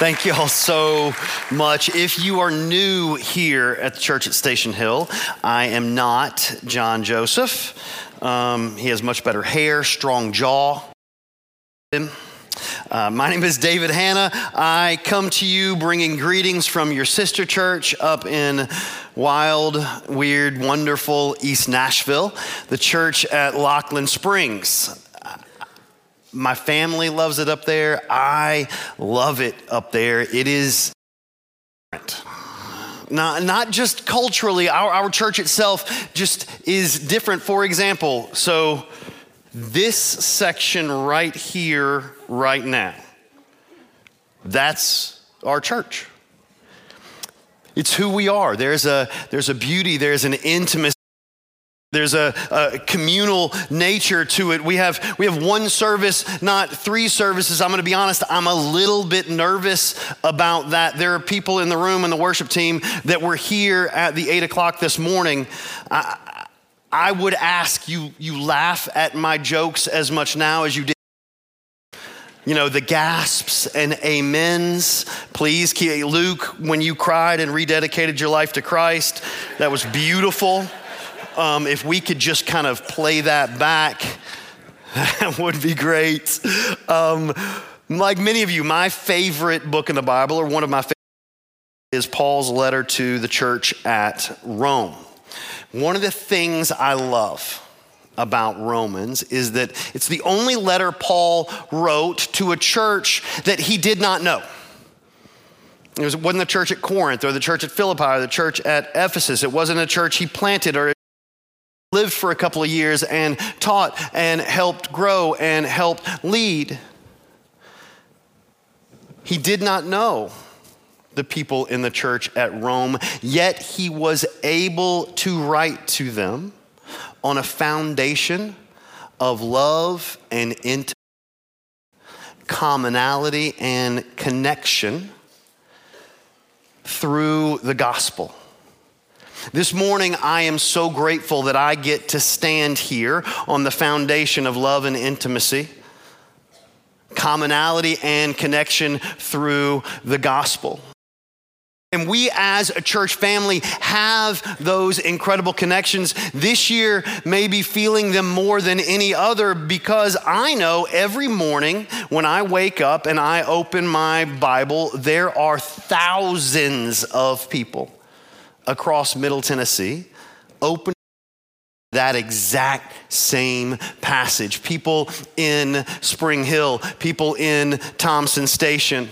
Thank you all so much. If you are new here at the church at Station Hill, I am not John Joseph. Um, he has much better hair, strong jaw. Uh, my name is David Hanna. I come to you bringing greetings from your sister church up in wild, weird, wonderful East Nashville, the church at Lockeland Springs. My family loves it up there. I love it up there. It is different. not, not just culturally, our, our church itself just is different. For example, so this section right here, right now, that's our church. It's who we are. There's a, there's a beauty, there's an intimacy. There's a, a, communal nature to it. We have, we have one service, not three services. I'm going to be honest, I'm a little bit nervous about that. There are people in the room and the worship team that were here at the eight o'clock this morning. I, I would ask you, you laugh at my jokes as much now as you did. You know, the gasps and amens. Please, Luke, when you cried and rededicated your life to Christ, that was beautiful um, if we could just kind of play that back, that would be great. Um, like many of you, my favorite book in the Bible, or one of my favorites, is Paul's letter to the church at Rome. One of the things I love about Romans is that it's the only letter Paul wrote to a church that he did not know. It wasn't the church at Corinth or the church at Philippi or the church at Ephesus. It wasn't a church he planted or lived for a couple of years and taught and helped grow and helped lead. He did not know the people in the church at Rome, yet he was able to write to them on a foundation of love and intimacy, commonality and connection through the gospel. This morning, I am so grateful that I get to stand here on the foundation of love and intimacy, commonality and connection through the gospel. And we as a church family have those incredible connections. This year, maybe feeling them more than any other because I know every morning when I wake up and I open my Bible, there are thousands of people across Middle Tennessee open that exact same passage. People in Spring Hill, people in Thompson Station,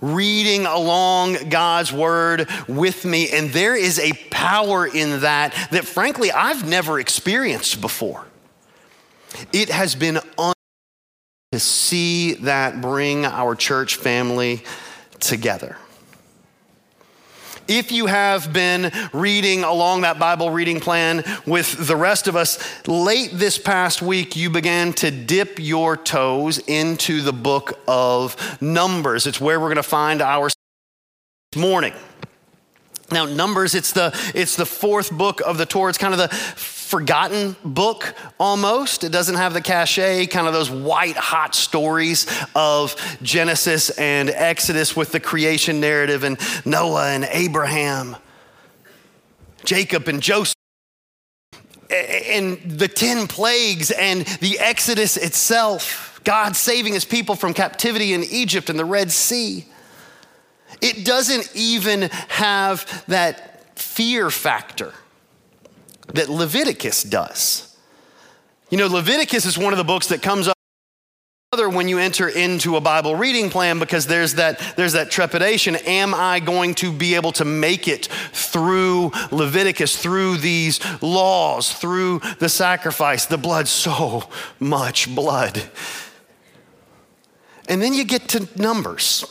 reading along God's word with me. And there is a power in that that, frankly, I've never experienced before. It has been un- to see that bring our church family together. If you have been reading along that Bible reading plan with the rest of us, late this past week, you began to dip your toes into the book of Numbers. It's where we're going to find our morning. Now, Numbers, it's the, it's the fourth book of the Torah. It's kind of the forgotten book almost. It doesn't have the cachet, kind of those white hot stories of Genesis and Exodus with the creation narrative and Noah and Abraham, Jacob and Joseph. And the 10 plagues and the Exodus itself, God saving his people from captivity in Egypt and the Red Sea. It doesn't even have that fear factor that Leviticus does. You know, Leviticus is one of the books that comes up when you enter into a Bible reading plan because there's that, there's that trepidation. Am I going to be able to make it through Leviticus, through these laws, through the sacrifice, the blood, so much blood? And then you get to Numbers.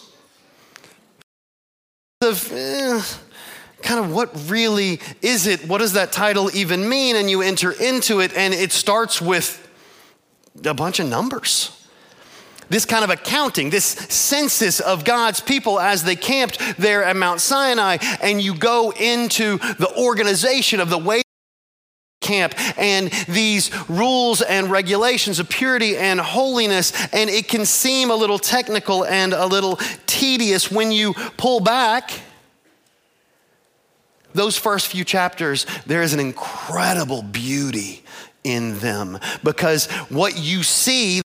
Of, eh, kind of what really is it? What does that title even mean? And you enter into it, and it starts with a bunch of numbers. This kind of accounting, this census of God's people as they camped there at Mount Sinai, and you go into the organization of the way camp and these rules and regulations of purity and holiness, and it can seem a little technical and a little tedious when you pull back. Those first few chapters, there is an incredible beauty in them because what you see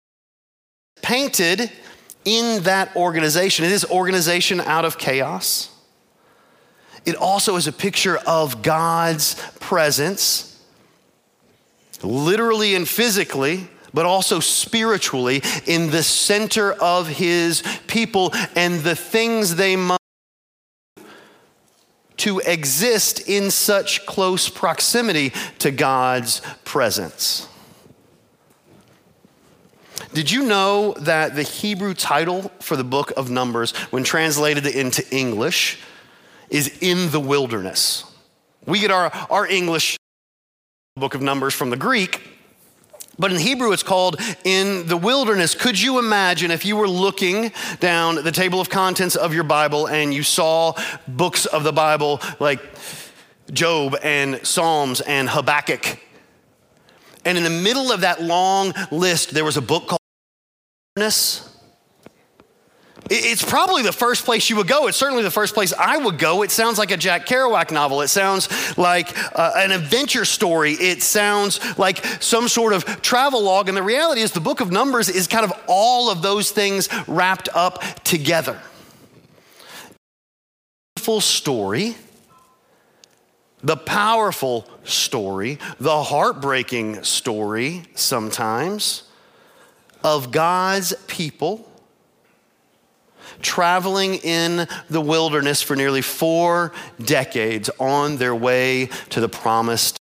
painted in that organization, it is organization out of chaos. It also is a picture of God's presence, literally and physically, but also spiritually, in the center of his people and the things they must to exist in such close proximity to God's presence. Did you know that the Hebrew title for the book of Numbers, when translated into English, is in the wilderness? We get our, our English book of Numbers from the Greek, but in Hebrew, it's called in the wilderness. Could you imagine if you were looking down the table of contents of your Bible and you saw books of the Bible like Job and Psalms and Habakkuk? And in the middle of that long list, there was a book called Wilderness. It's probably the first place you would go. It's certainly the first place I would go. It sounds like a Jack Kerouac novel. It sounds like uh, an adventure story. It sounds like some sort of travel log. And the reality is, the book of Numbers is kind of all of those things wrapped up together. Full story, the powerful story, the heartbreaking story sometimes of God's people traveling in the wilderness for nearly four decades on their way to the promised.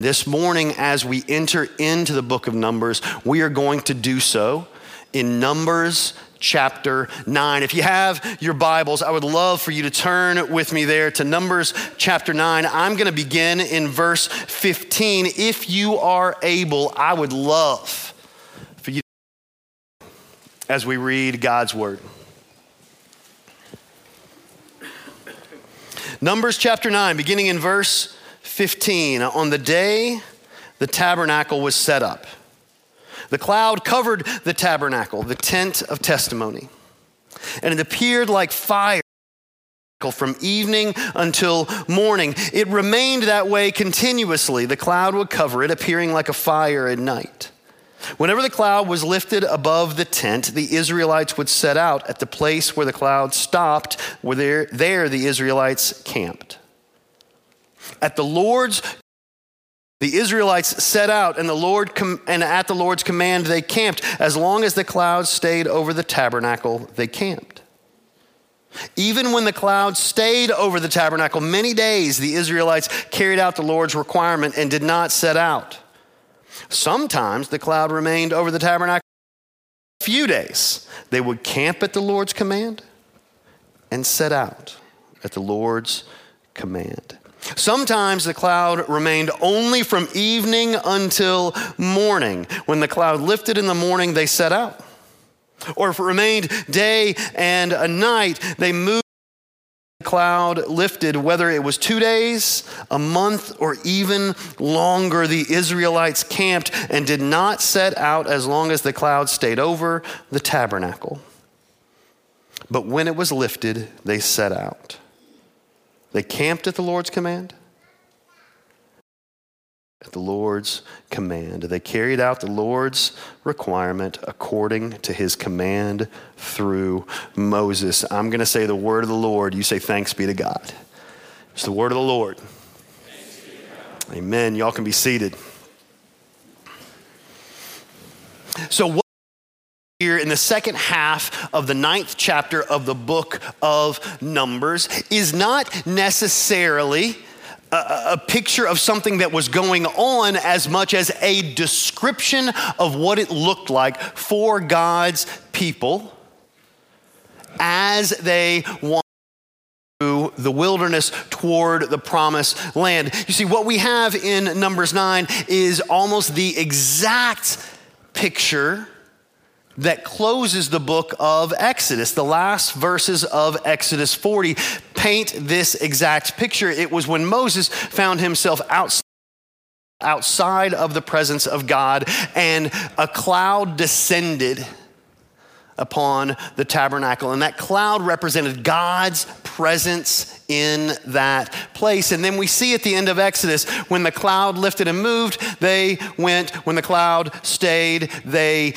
This morning, as we enter into the book of Numbers, we are going to do so in Numbers chapter 9. If you have your Bibles, I would love for you to turn with me there to Numbers chapter 9. I'm going to begin in verse 15. If you are able, I would love for you to as we read God's word. Numbers chapter 9, beginning in verse 15. On the day the tabernacle was set up, the cloud covered the tabernacle, the tent of testimony, and it appeared like fire from evening until morning. It remained that way continuously. The cloud would cover it, appearing like a fire at night. Whenever the cloud was lifted above the tent, the Israelites would set out at the place where the cloud stopped, where there, there the Israelites camped. At the Lord's the Israelites set out, and the Lord com- and at the Lord's command they camped. As long as the cloud stayed over the tabernacle, they camped. Even when the cloud stayed over the tabernacle many days, the Israelites carried out the Lord's requirement and did not set out. Sometimes the cloud remained over the tabernacle a few days. They would camp at the Lord's command and set out at the Lord's command. Sometimes the cloud remained only from evening until morning. When the cloud lifted in the morning, they set out. Or if it remained day and a night, they moved cloud lifted, whether it was two days, a month, or even longer, the Israelites camped and did not set out as long as the cloud stayed over the tabernacle. But when it was lifted, they set out. They camped at the Lord's command at the Lord's command. They carried out the Lord's requirement according to his command through Moses. I'm going to say the word of the Lord. You say, Thanks be to God. It's the word of the Lord. Amen. Y'all can be seated. So, what here in the second half of the ninth chapter of the book of Numbers is not necessarily a, a, picture of something that was going on as much as a description of what it looked like for God's people as they wandered through the wilderness toward the promised land. You see, what we have in Numbers 9 is almost the exact picture that closes the book of Exodus. The last verses of Exodus 40 paint this exact picture. It was when Moses found himself outside outside of the presence of God, and a cloud descended upon the tabernacle. And that cloud represented God's presence in that place. And then we see at the end of Exodus, when the cloud lifted and moved, they went. When the cloud stayed, they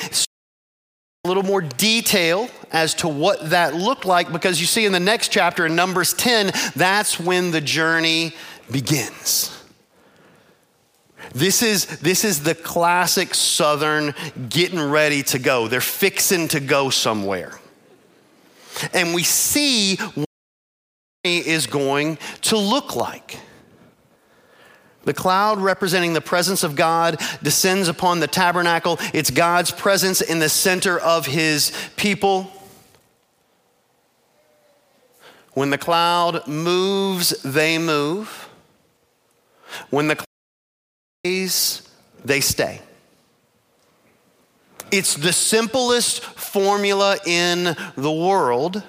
a little more detail as to what that looked like because you see in the next chapter in Numbers 10, that's when the journey begins. This is, this is the classic Southern getting ready to go. They're fixing to go somewhere. And we see what is going to look like. The cloud representing the presence of God descends upon the tabernacle. It's God's presence in the center of his people. When the cloud moves, they move. When the cloud stays, they stay. It's the simplest formula in the world.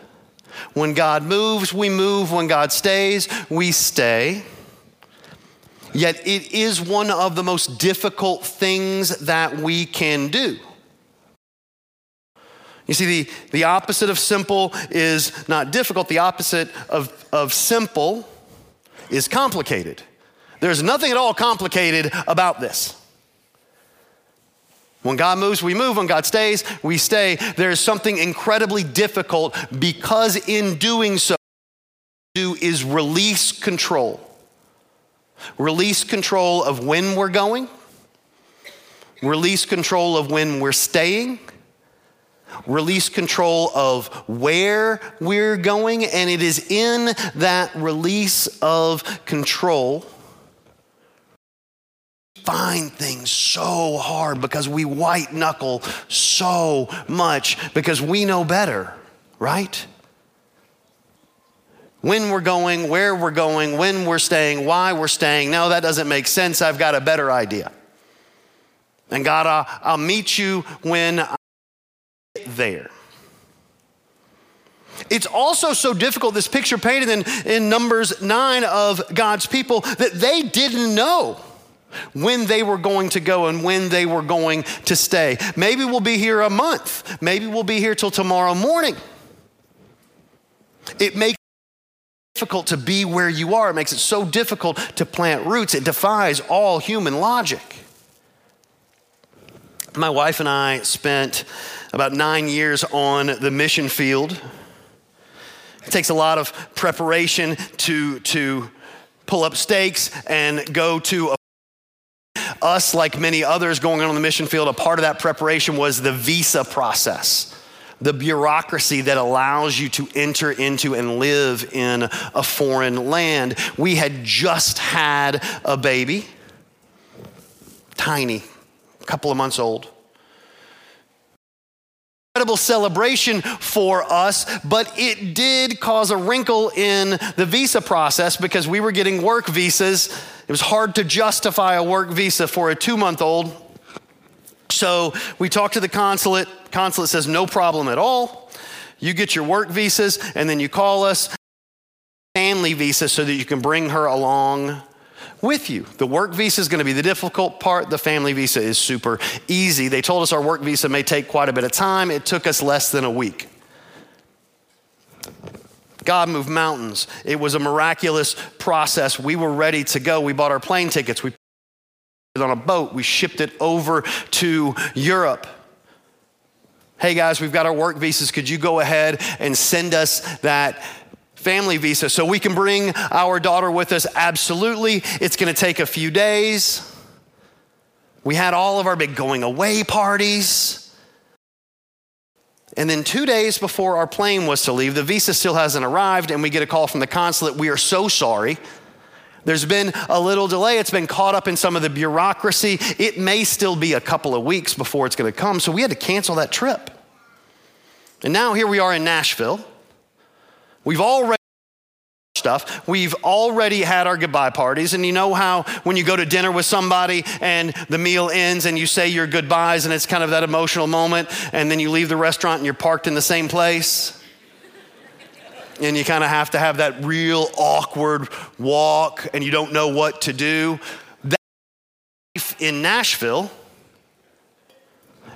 When God moves, we move. When God stays, we stay. Yet it is one of the most difficult things that we can do. You see, the, the opposite of simple is not difficult, the opposite of, of simple is complicated. There's nothing at all complicated about this. When God moves, we move. When God stays, we stay. There's something incredibly difficult because in doing so, do is release control. Release control of when we're going, release control of when we're staying, release control of where we're going, and it is in that release of control. Find things so hard because we white knuckle so much because we know better, right? When we're going, where we're going, when we're staying, why we're staying. No, that doesn't make sense. I've got a better idea. And God, I'll, I'll meet you when I get there. It's also so difficult, this picture painted in, in Numbers 9 of God's people, that they didn't know when they were going to go and when they were going to stay. Maybe we'll be here a month. Maybe we'll be here till tomorrow morning. It makes difficult to be where you are. It makes it so difficult to plant roots. It defies all human logic. My wife and I spent about nine years on the mission field. It takes a lot of preparation to, to pull up stakes and go to a us, like many others going on the mission field, a part of that preparation was the visa process the bureaucracy that allows you to enter into and live in a foreign land. We had just had a baby, tiny, a couple of months old. Incredible celebration for us, but it did cause a wrinkle in the visa process because we were getting work visas. It was hard to justify a work visa for a two month old. So we talk to the consulate. Consulate says, no problem at all. You get your work visas, and then you call us family visa so that you can bring her along with you. The work visa is going to be the difficult part. The family visa is super easy. They told us our work visa may take quite a bit of time. It took us less than a week. God moved mountains. It was a miraculous process. We were ready to go. We bought our plane tickets. We on a boat. We shipped it over to Europe. Hey guys, we've got our work visas. Could you go ahead and send us that family visa so we can bring our daughter with us? Absolutely. It's going to take a few days. We had all of our big going away parties. And then, two days before our plane was to leave, the visa still hasn't arrived, and we get a call from the consulate. We are so sorry. There's been a little delay. It's been caught up in some of the bureaucracy. It may still be a couple of weeks before it's going to come. So we had to cancel that trip. And now here we are in Nashville. We've already stuff. We've already had our goodbye parties. And you know how when you go to dinner with somebody and the meal ends and you say your goodbyes and it's kind of that emotional moment, and then you leave the restaurant and you're parked in the same place? And you kind of have to have that real awkward walk and you don't know what to do. That in Nashville.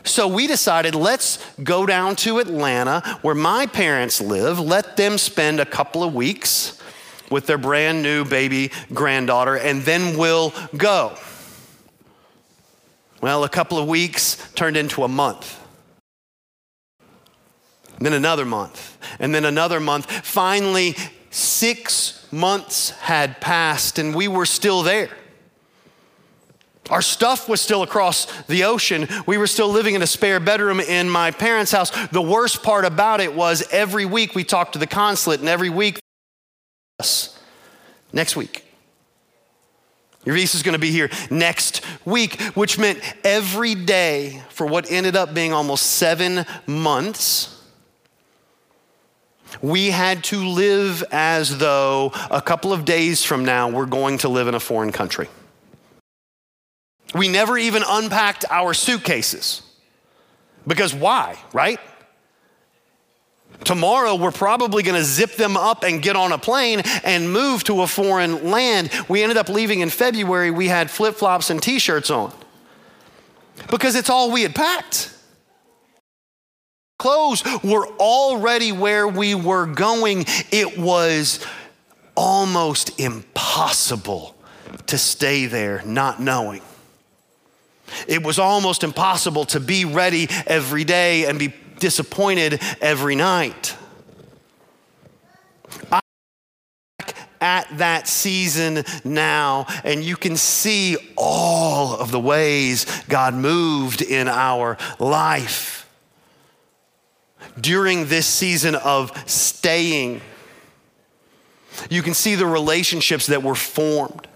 So so we decided let's go down to Atlanta where my parents live, let them spend a couple of weeks with their brand new baby granddaughter, and then we'll go. Well, a couple of weeks turned into a month. Then another month, and then another month. Finally, six months had passed, and we were still there. Our stuff was still across the ocean. We were still living in a spare bedroom in my parents' house. The worst part about it was every week we talked to the consulate, and every week, us next week. Your visa is going to be here next week, which meant every day for what ended up being almost seven months, we had to live as though a couple of days from now we're going to live in a foreign country. We never even unpacked our suitcases. Because why, right? Tomorrow, we're probably going to zip them up and get on a plane and move to a foreign land. We ended up leaving in February. We had flip flops and t shirts on because it's all we had packed. Clothes were already where we were going. It was almost impossible to stay there not knowing. It was almost impossible to be ready every day and be disappointed every night. At that season now, and you can see all of the ways God moved in our life. During this season of staying, you can see the relationships that were formed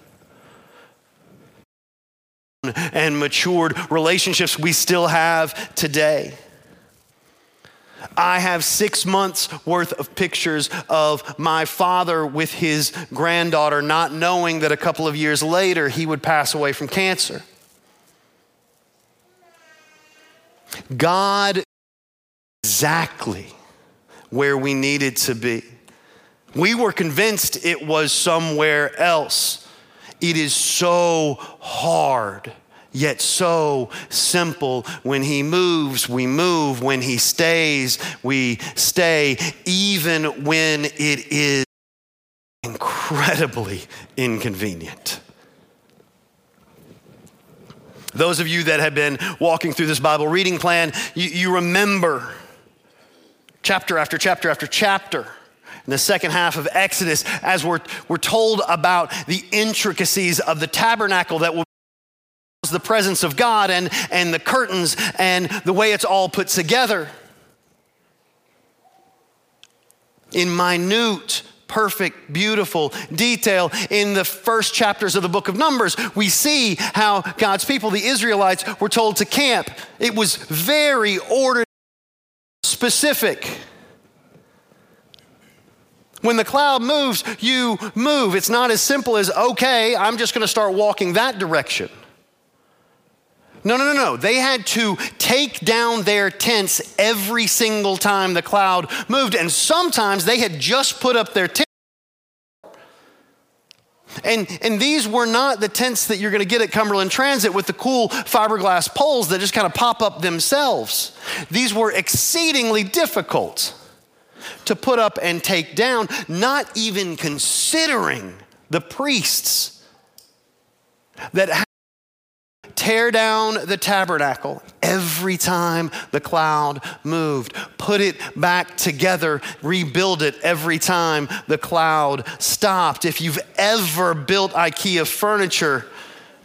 and matured relationships we still have today. I have six months worth of pictures of my father with his granddaughter, not knowing that a couple of years later he would pass away from cancer. God exactly where we needed to be. We were convinced it was somewhere else. It is so hard yet so simple. When he moves, we move. When he stays, we stay, even when it is incredibly inconvenient. Those of you that have been walking through this Bible reading plan, you, you remember chapter after chapter after chapter in the second half of Exodus as we're, we're told about the intricacies of the tabernacle that will the presence of God and, and the curtains and the way it's all put together. In minute, perfect, beautiful detail in the first chapters of the book of Numbers, we see how God's people, the Israelites, were told to camp. It was very ordered, specific. When the cloud moves, you move. It's not as simple as, okay, I'm just going to start walking that direction. No, no, no, no. They had to take down their tents every single time the cloud moved. And sometimes they had just put up their tent. And, and these were not the tents that you're going to get at Cumberland Transit with the cool fiberglass poles that just kind of pop up themselves. These were exceedingly difficult to put up and take down, not even considering the priests that tear down the tabernacle every time the cloud moved, put it back together, rebuild it every time the cloud stopped. If you've ever built IKEA furniture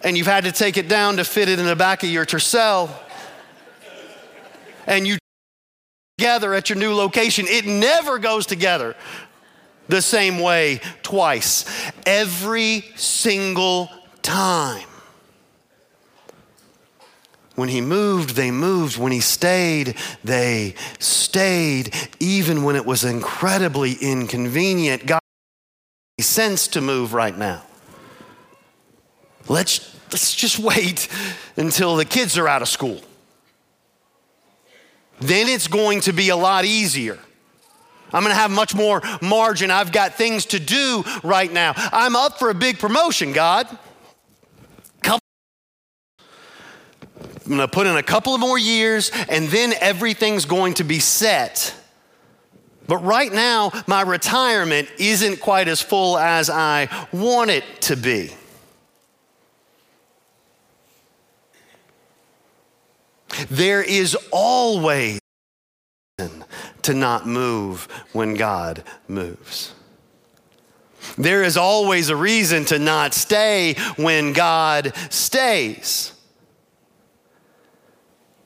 and you've had to take it down to fit it in the back of your tercel, and you together at your new location, it never goes together the same way twice. Every single time. When he moved, they moved. When he stayed, they stayed, even when it was incredibly inconvenient. God sense to move right now. Let's, let's just wait until the kids are out of school. Then it's going to be a lot easier. I'm going to have much more margin. I've got things to do right now. I'm up for a big promotion, God. I'm going to put in a couple of more years and then everything's going to be set. But right now, my retirement isn't quite as full as I want it to be. There is always to not move when God moves. There is always a reason to not stay when God stays.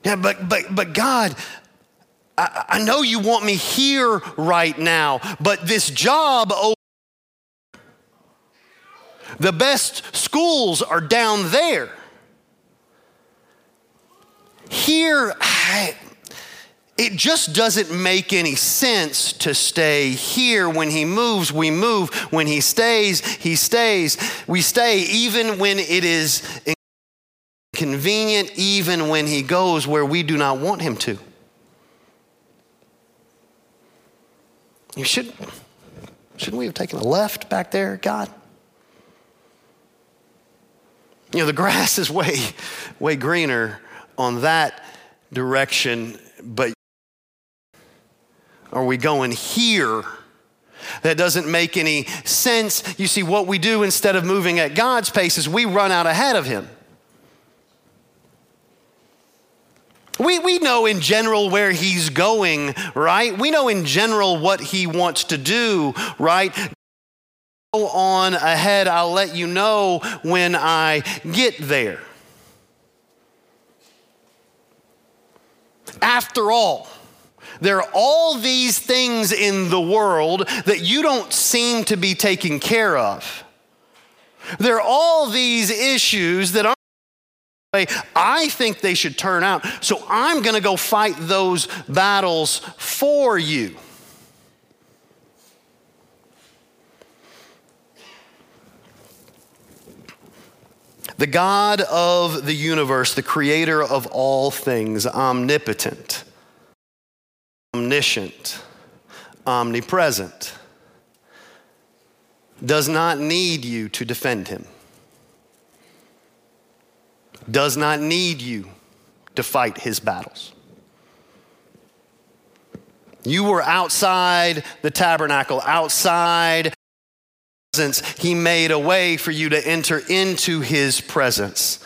Yeah, but but but God, I, I know you want me here right now, but this job over the best schools are down there. Here, I, it just doesn't make any sense to stay here. When he moves, we move. When he stays, he stays. We stay even when it is inconvenient, even when he goes where we do not want him to. You should, shouldn't we have taken a left back there, God? You know, the grass is way, way greener on that direction, but are we going here? That doesn't make any sense. You see, what we do instead of moving at God's pace is we run out ahead of Him. We, we know in general where he's going, right? We know in general what he wants to do, right? Go on ahead. I'll let you know when I get there. After all, there are all these things in the world that you don't seem to be taking care of. There are all these issues that aren't way I think they should turn out. So I'm going to go fight those battles for you. The God of the universe, the creator of all things, omnipotent, omniscient, omnipresent, does not need you to defend him, does not need you to fight his battles. You were outside the tabernacle, outside presence. he made a way for you to enter into his presence.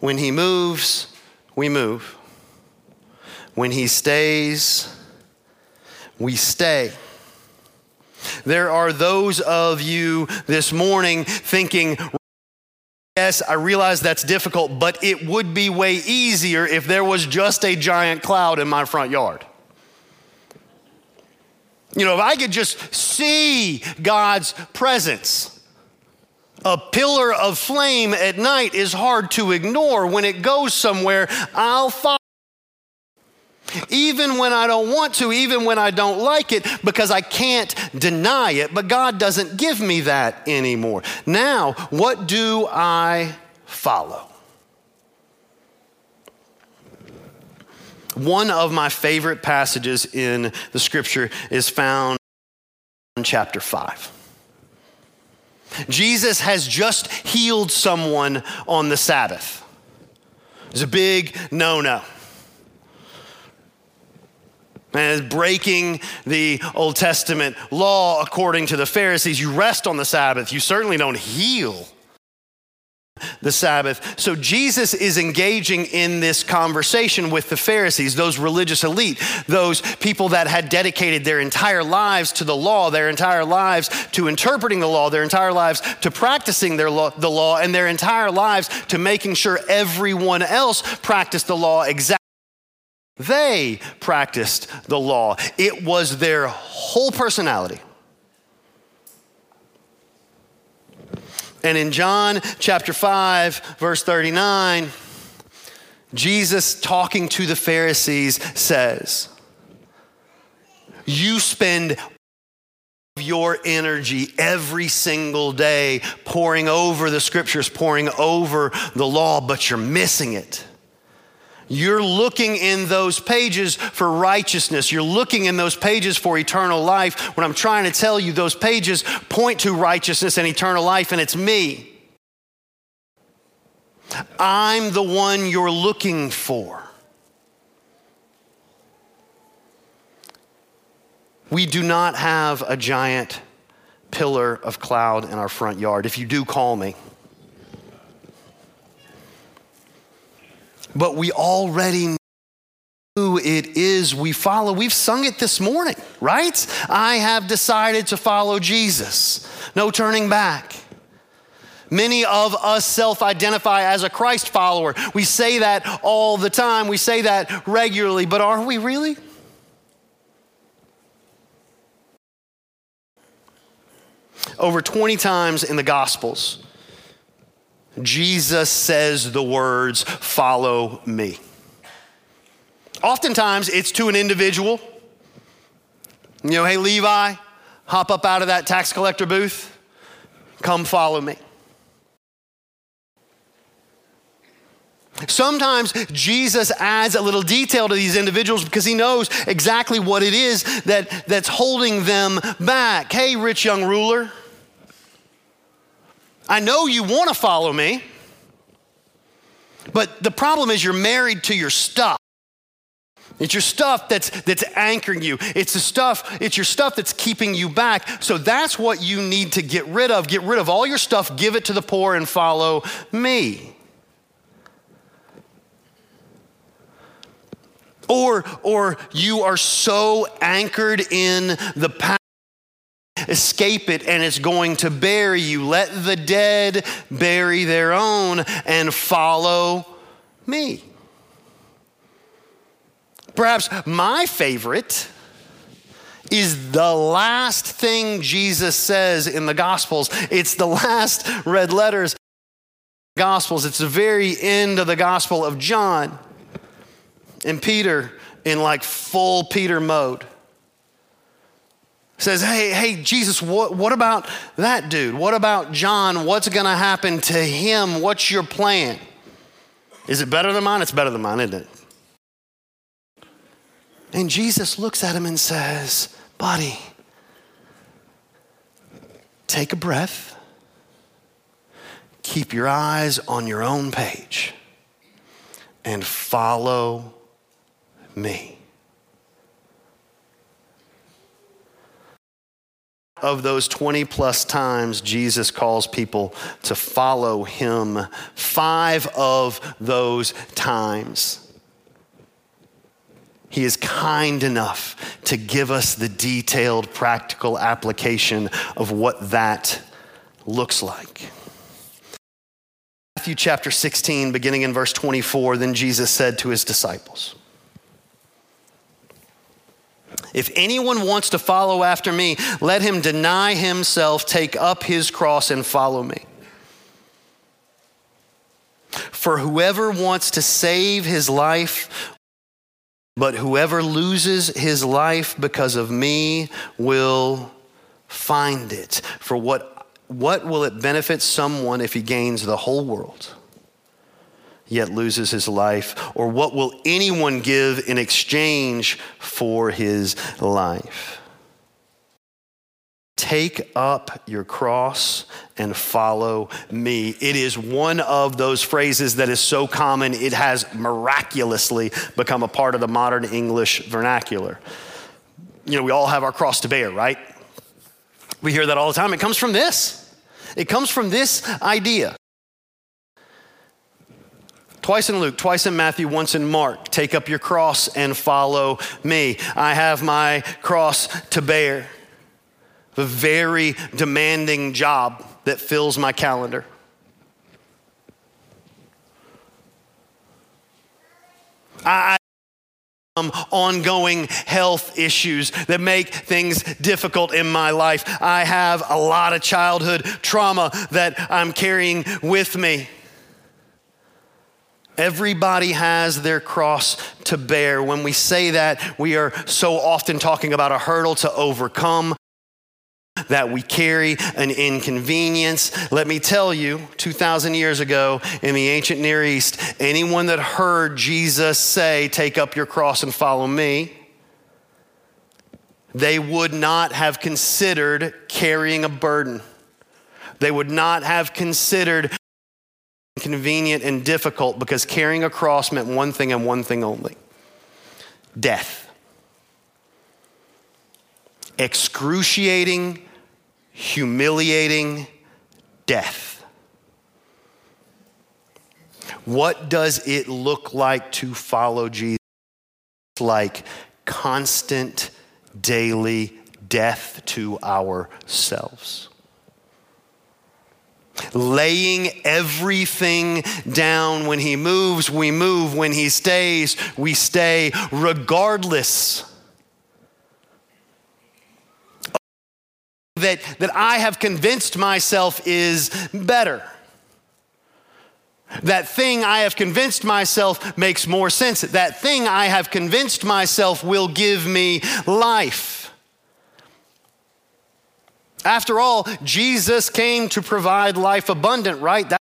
When he moves, we move. When he stays, we stay. There are those of you this morning thinking, Yes, I realize that's difficult, but it would be way easier if there was just a giant cloud in my front yard. You know, if I could just see God's presence, a pillar of flame at night is hard to ignore. When it goes somewhere, I'll follow. Even when I don't want to, even when I don't like it, because I can't deny it. But God doesn't give me that anymore. Now, what do I follow? One of my favorite passages in the scripture is found in chapter 5. Jesus has just healed someone on the Sabbath. It's a big no no. And breaking the Old Testament law according to the Pharisees. You rest on the Sabbath, you certainly don't heal the Sabbath. So Jesus is engaging in this conversation with the Pharisees, those religious elite, those people that had dedicated their entire lives to the law, their entire lives to interpreting the law, their entire lives to practicing their law, the law, and their entire lives to making sure everyone else practiced the law exactly. They practiced the law. It was their whole personality. And in John chapter 5, verse 39, Jesus talking to the Pharisees says, You spend your energy every single day poring over the scriptures, poring over the law, but you're missing it. You're looking in those pages for righteousness. You're looking in those pages for eternal life. When I'm trying to tell you, those pages point to righteousness and eternal life, and it's me. I'm the one you're looking for. We do not have a giant pillar of cloud in our front yard. If you do, call me. But we already know who it is we follow. We've sung it this morning, right? I have decided to follow Jesus. No turning back. Many of us self identify as a Christ follower. We say that all the time, we say that regularly, but are we really? Over 20 times in the Gospels, Jesus says the words, Follow me. Oftentimes, it's to an individual. You know, hey, Levi, hop up out of that tax collector booth, come follow me. Sometimes Jesus adds a little detail to these individuals because he knows exactly what it is that, that's holding them back. Hey, rich young ruler, I know you want to follow me, but the problem is you're married to your stuff. It's your stuff that's, that's anchoring you. It's the stuff, it's your stuff that's keeping you back. So that's what you need to get rid of. Get rid of all your stuff, give it to the poor, and follow me. Or, or you are so anchored in the past, escape it and it's going to bury you. Let the dead bury their own and follow me. Perhaps my favorite is the last thing Jesus says in the Gospels. It's the last red letters. Gospels. It's the very end of the Gospel of John. And Peter, in like full Peter mode, says, Hey, hey, Jesus, what, what about that dude? What about John? What's going to happen to him? What's your plan? Is it better than mine? It's better than mine, isn't it? And Jesus looks at him and says, Buddy, take a breath, keep your eyes on your own page, and follow me. Of those 20 plus times Jesus calls people to follow him, five of those times, he is kind enough to give us the detailed, practical application of what that looks like. Matthew chapter 16, beginning in verse 24, then Jesus said to his disciples, if anyone wants to follow after me, let him deny himself, take up his cross, and follow me. For whoever wants to save his life, but whoever loses his life because of me will find it. For what, what will it benefit someone if he gains the whole world? Yet loses his life? Or what will anyone give in exchange for his life? Take up your cross and follow me. It is one of those phrases that is so common, it has miraculously become a part of the modern English vernacular. You know, we all have our cross to bear, right? We hear that all the time. It comes from this. It comes from this idea. Twice in Luke, twice in Matthew, once in Mark. Take up your cross and follow me. I have my cross to bear. The very demanding job that fills my calendar. I um, ongoing health issues that make things difficult in my life. I have a lot of childhood trauma that I'm carrying with me. Everybody has their cross to bear. When we say that, we are so often talking about a hurdle to overcome, that we carry an inconvenience. Let me tell you, 2,000 years ago in the ancient Near East, anyone that heard Jesus say, Take up your cross and follow me, they would not have considered carrying a burden. They would not have considered inconvenient and difficult because carrying a cross meant one thing and one thing only death. Excruciating, humiliating death. What does it look like to follow Jesus? Like constant, daily death to ourselves laying everything down. When he moves, we move. When he stays, we stay, regardless. That, that I have convinced myself is better. That thing I have convinced myself makes more sense. That thing I have convinced myself will give me life. After all, Jesus came to provide life abundant, right? That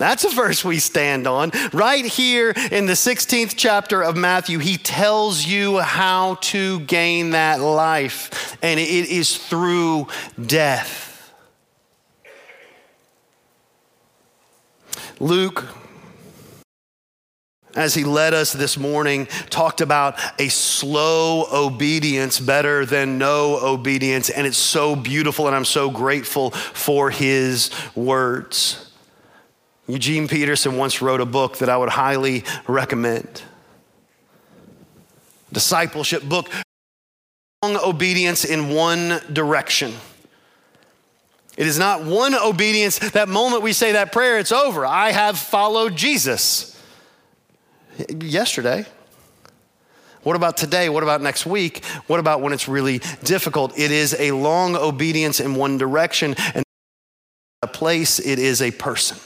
That's a verse we stand on. Right here in the 16th chapter of Matthew, he tells you how to gain that life, and it is through death. Luke as he led us this morning, talked about a slow obedience better than no obedience. And it's so beautiful, and I'm so grateful for his words. Eugene Peterson once wrote a book that I would highly recommend discipleship book long obedience in one direction it is not one obedience that moment we say that prayer it's over i have followed jesus yesterday? What about today? What about next week? What about when it's really difficult? It is a long obedience in one direction, and a place, it is a person.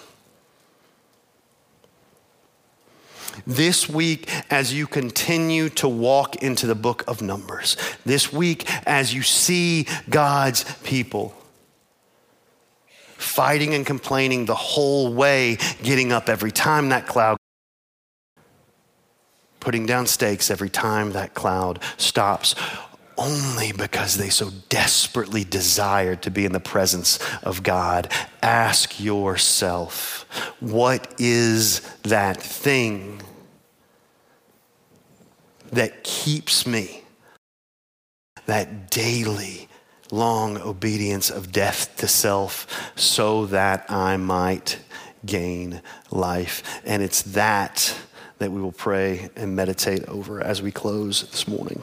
This week, as you continue to walk into the book of Numbers, this week, as you see God's people fighting and complaining the whole way, getting up every time that cloud putting down stakes every time that cloud stops, only because they so desperately desired to be in the presence of God. Ask yourself, what is that thing that keeps me? That daily, long obedience of death to self so that I might gain life. And it's that that we will pray and meditate over as we close this morning.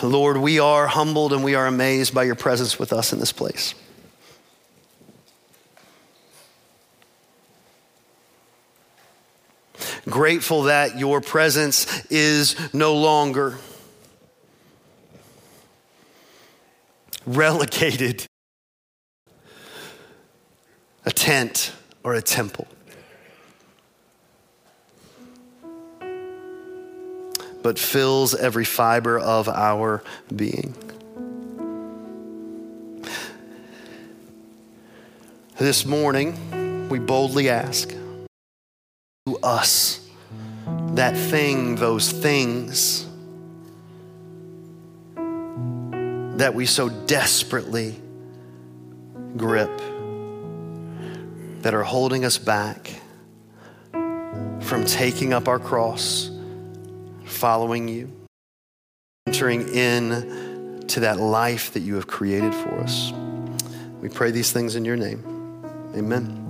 Lord, we are humbled and we are amazed by your presence with us in this place. Grateful that your presence is no longer relegated a tent, or a temple. But fills every fiber of our being. This morning, we boldly ask to us that thing, those things that we so desperately grip that are holding us back from taking up our cross, following you, entering in to that life that you have created for us. We pray these things in your name. Amen.